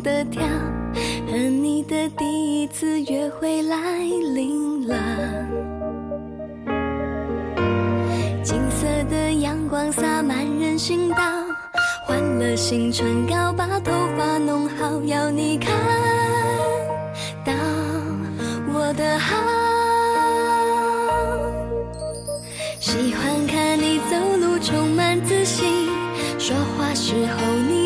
的跳和你的第一次约会来临了。金色的阳光洒满人行道换了新唇膏把头发弄好要你看到。我的好喜欢看你走路充满自信说话时候你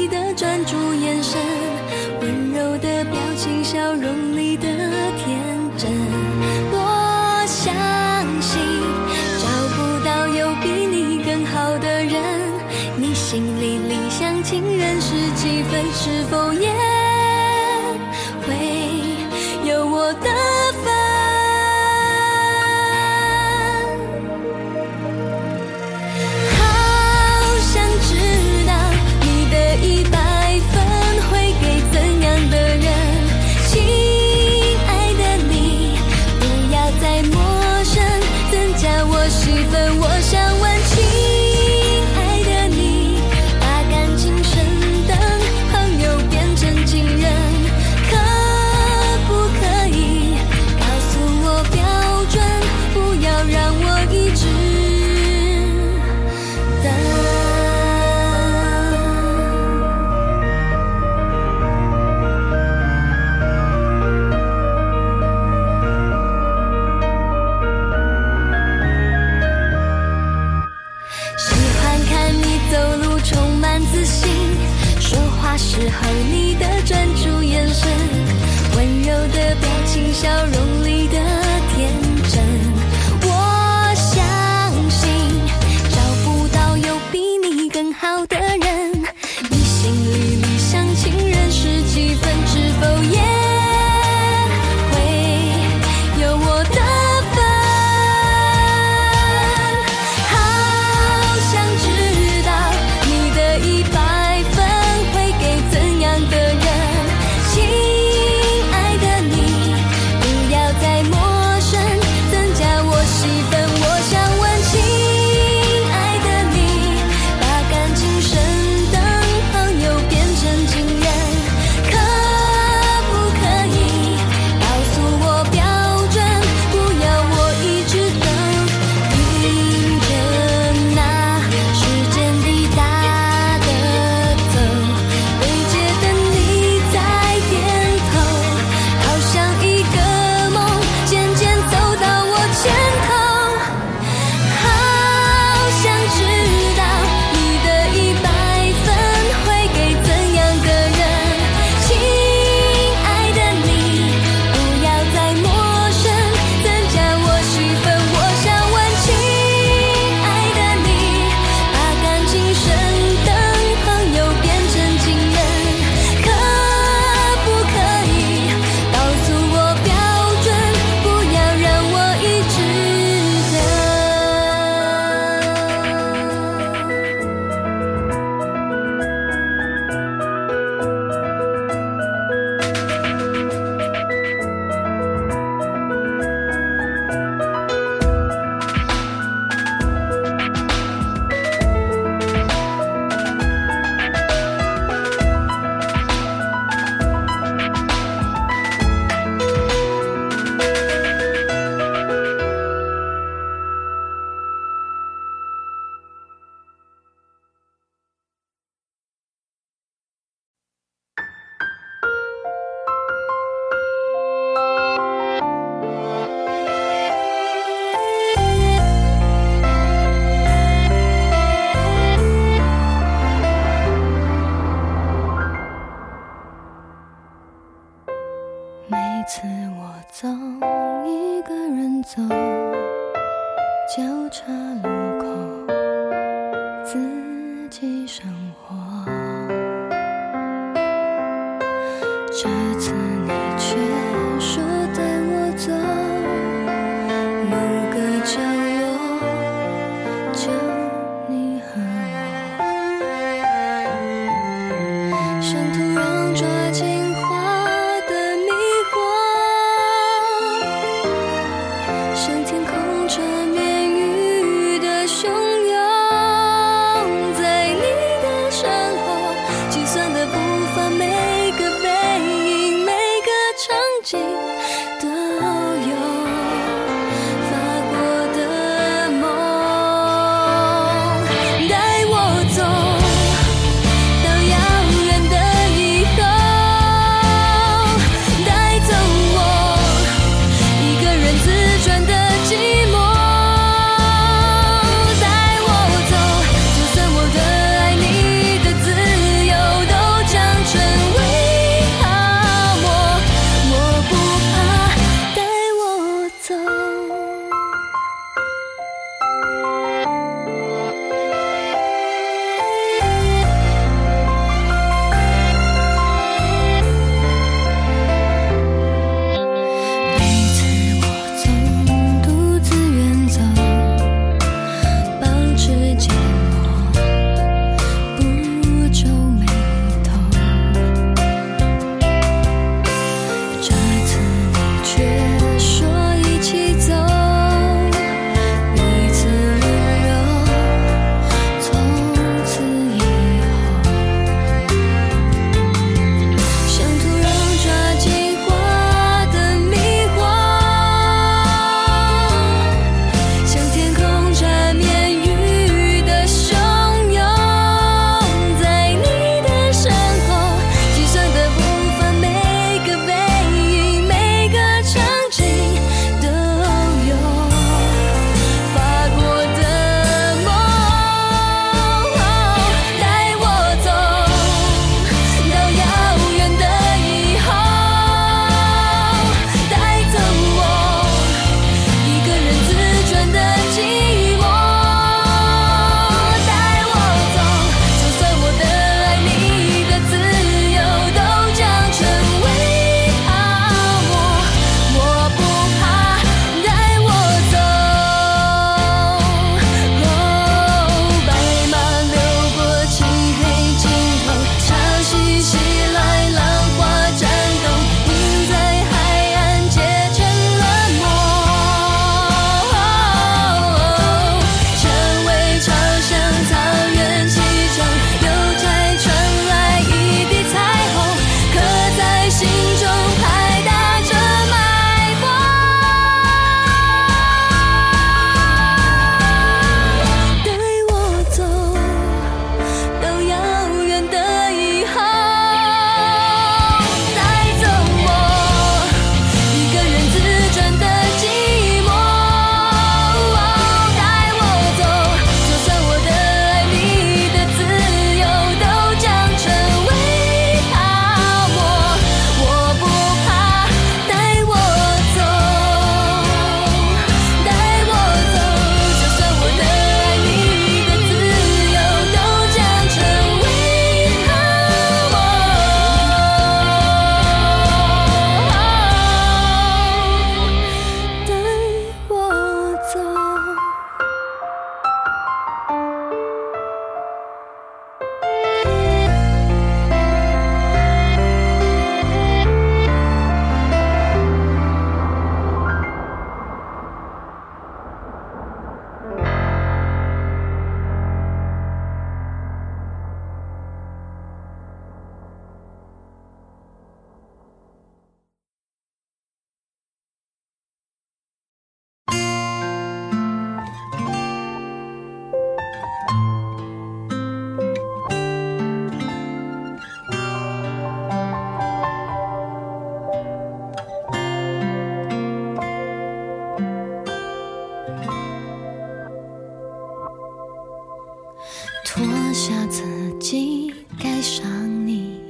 上你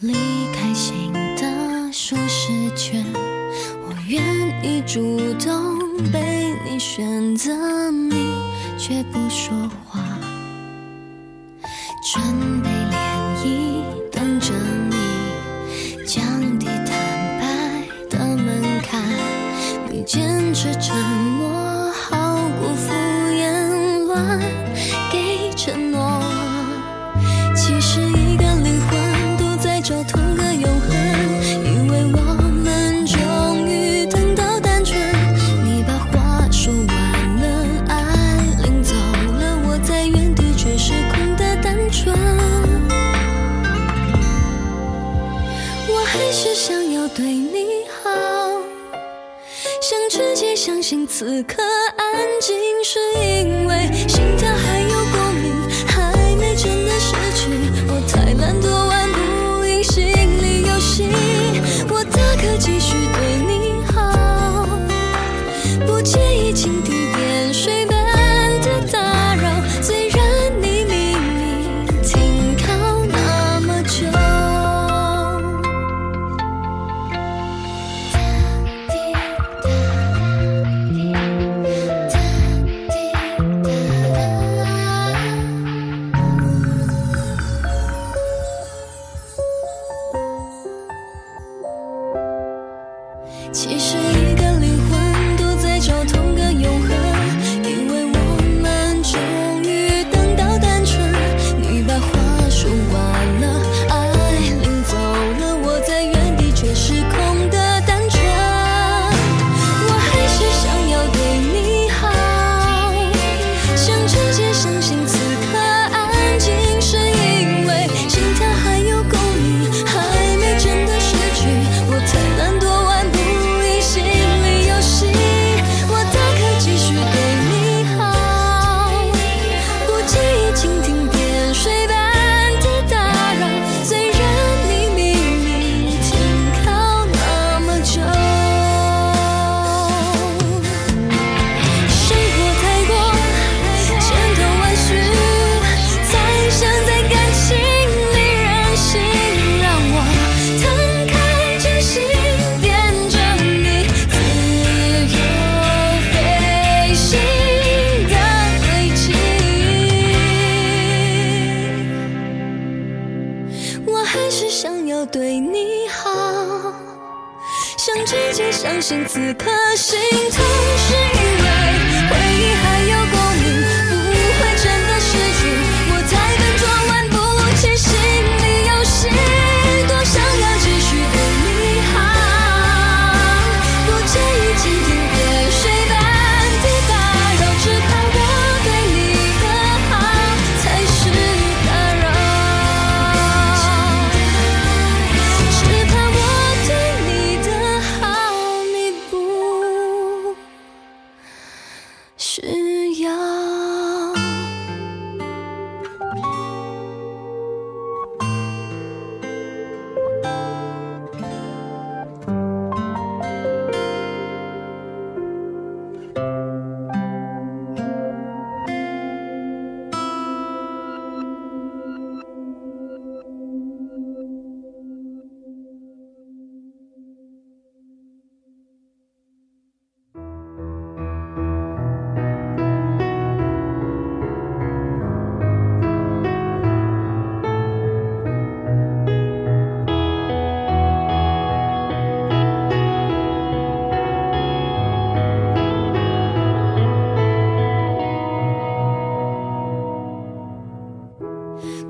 离开心的舒适圈，我愿意主动被你选择，你却不说话。你好。想直接相信此刻心痛是因为回忆还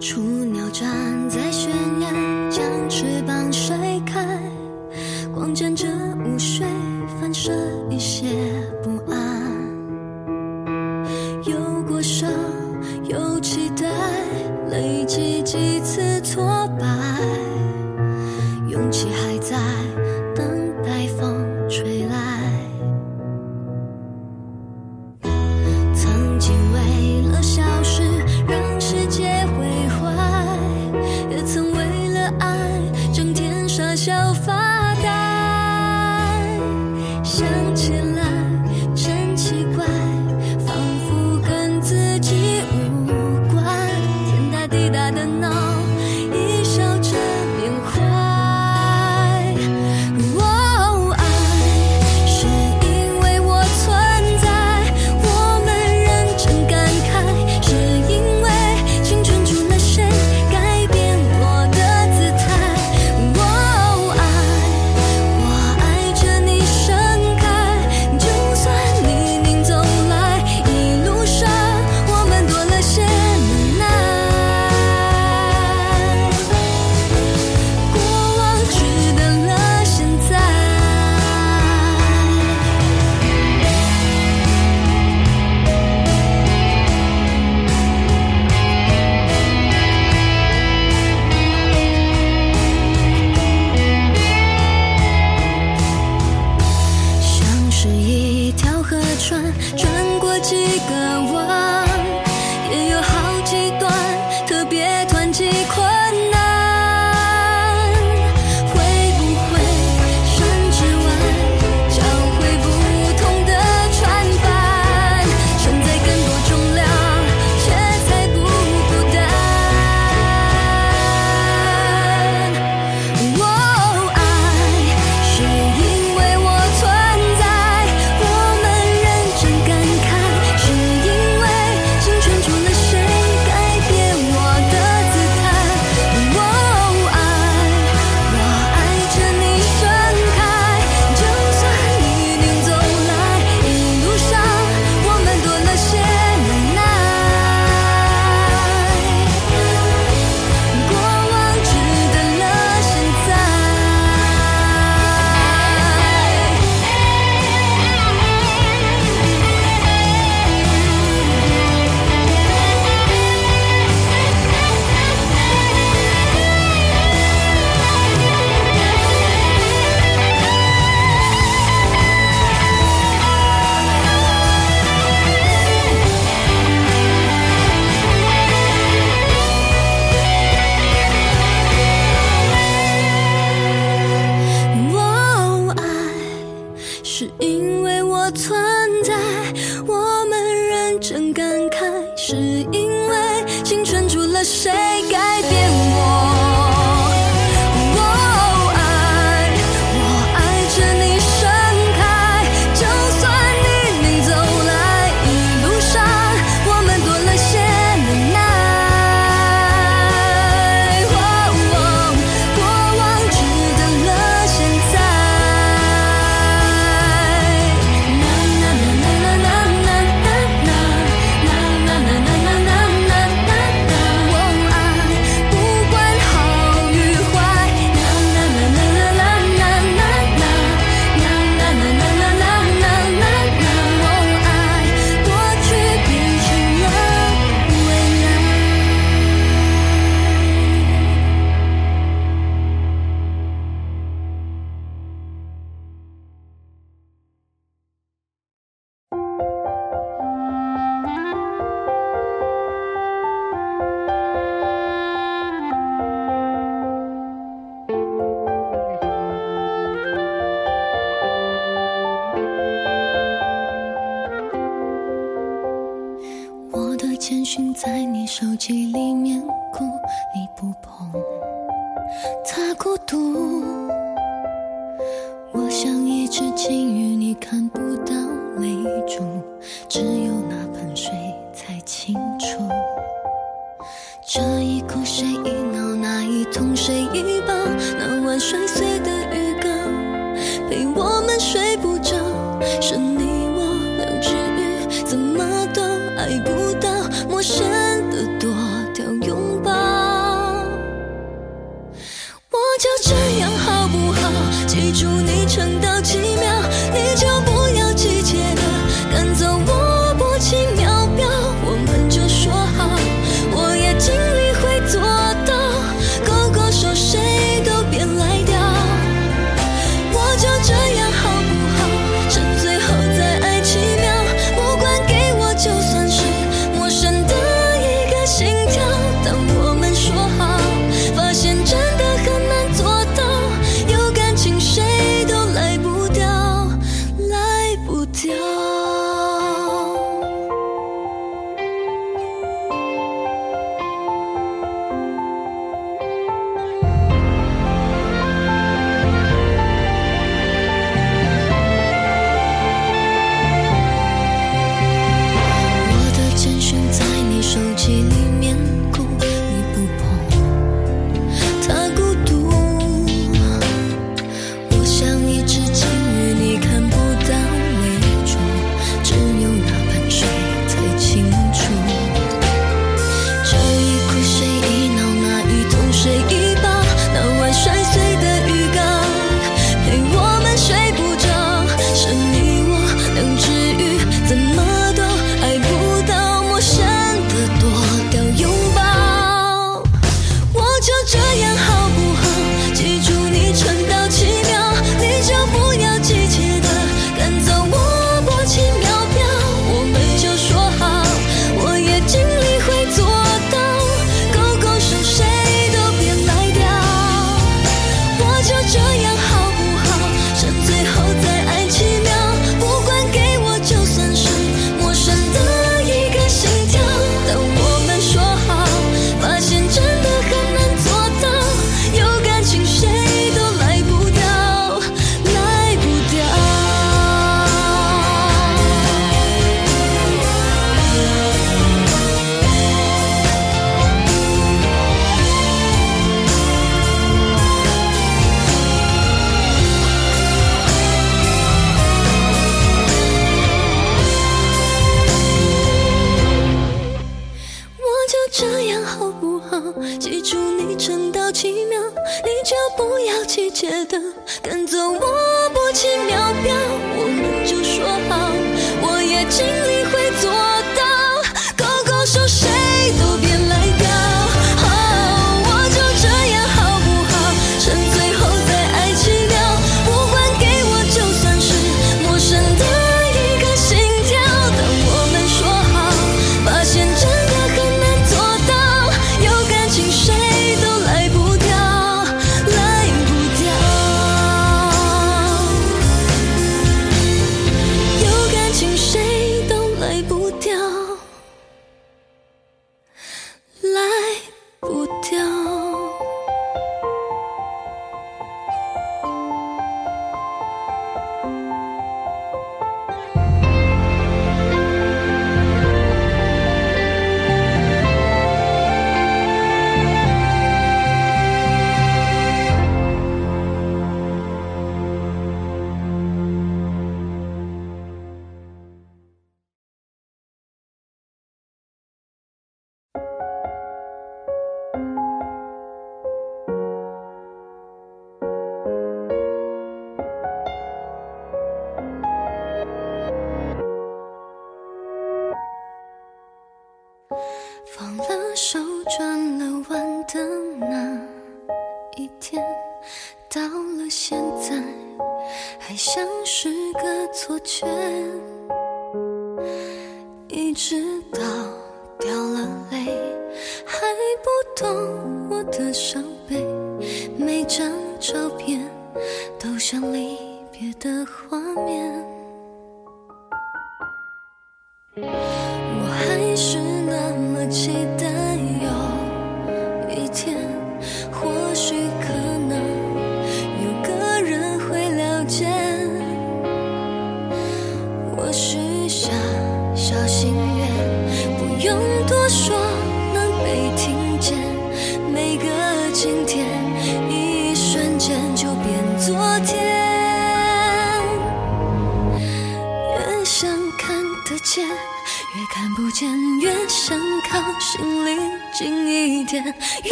雏鸟站在悬崖将翅膀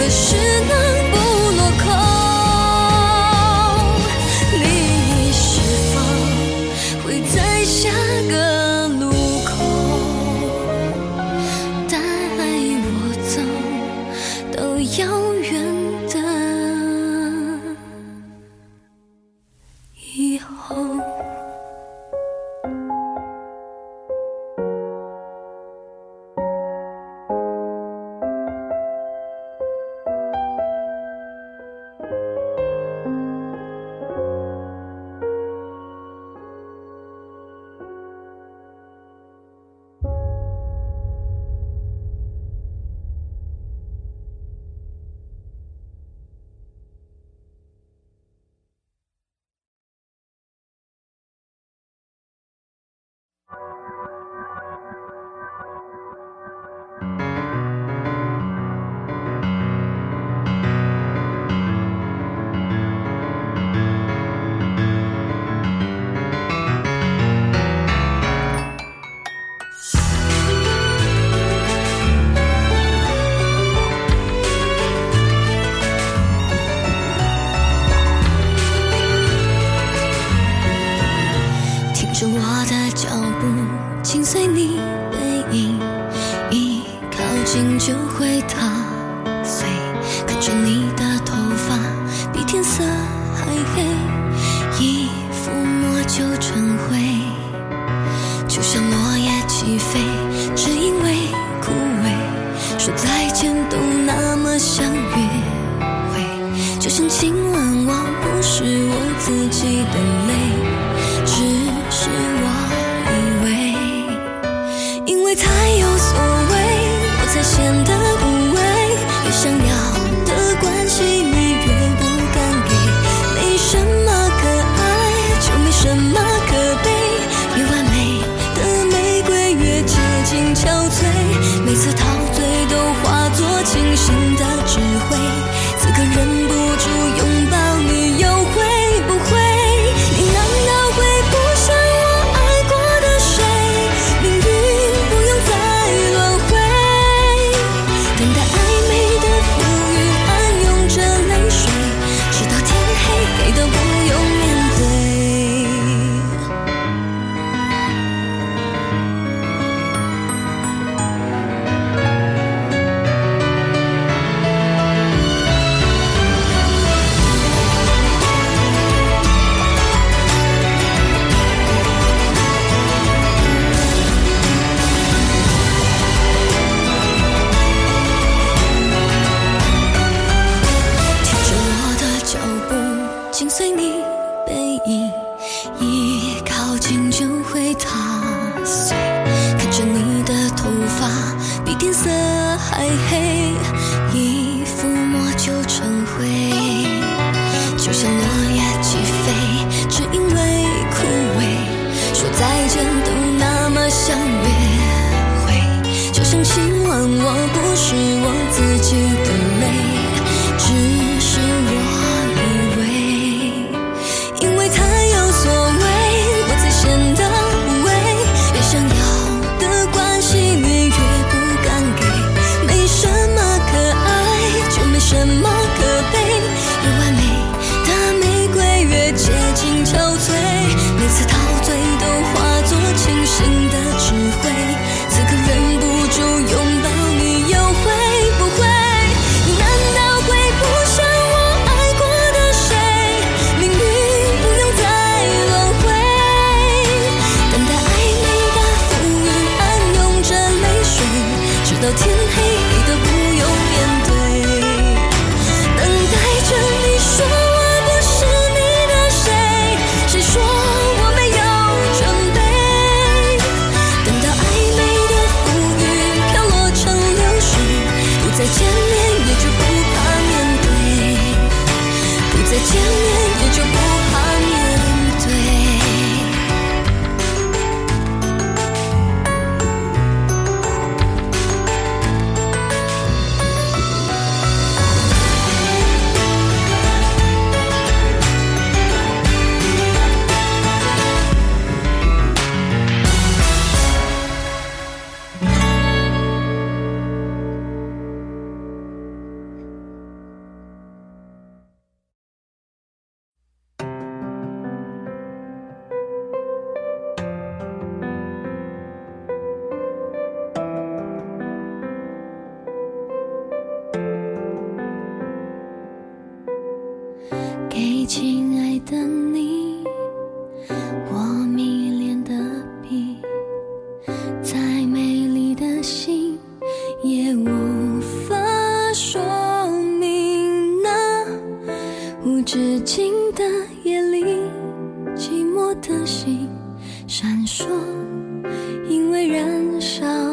何时能不落空心随你背影一靠近就会逃寂静的夜里，寂寞的心闪烁，因为燃烧。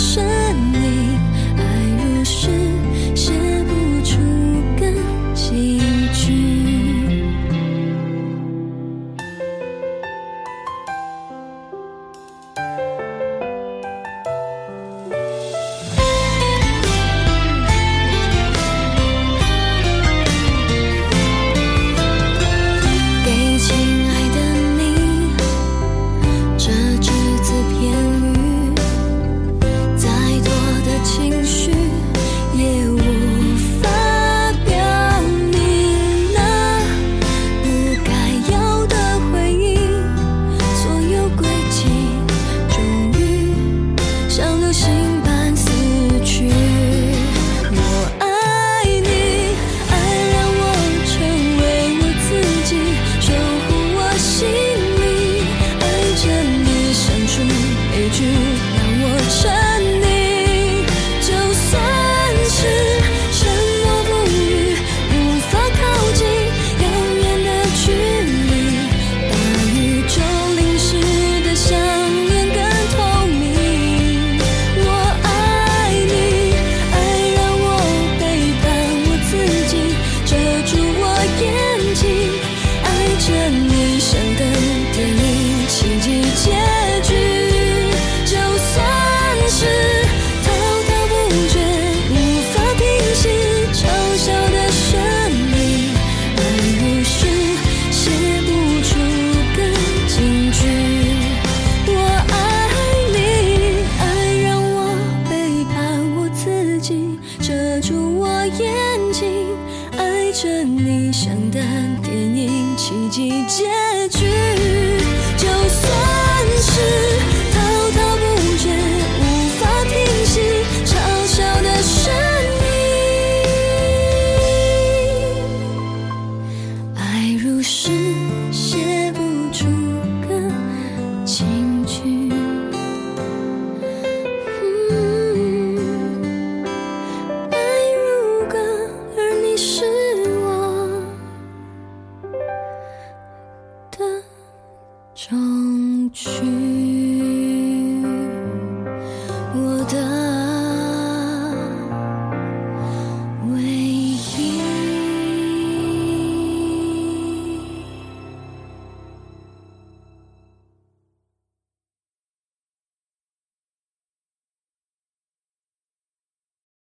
是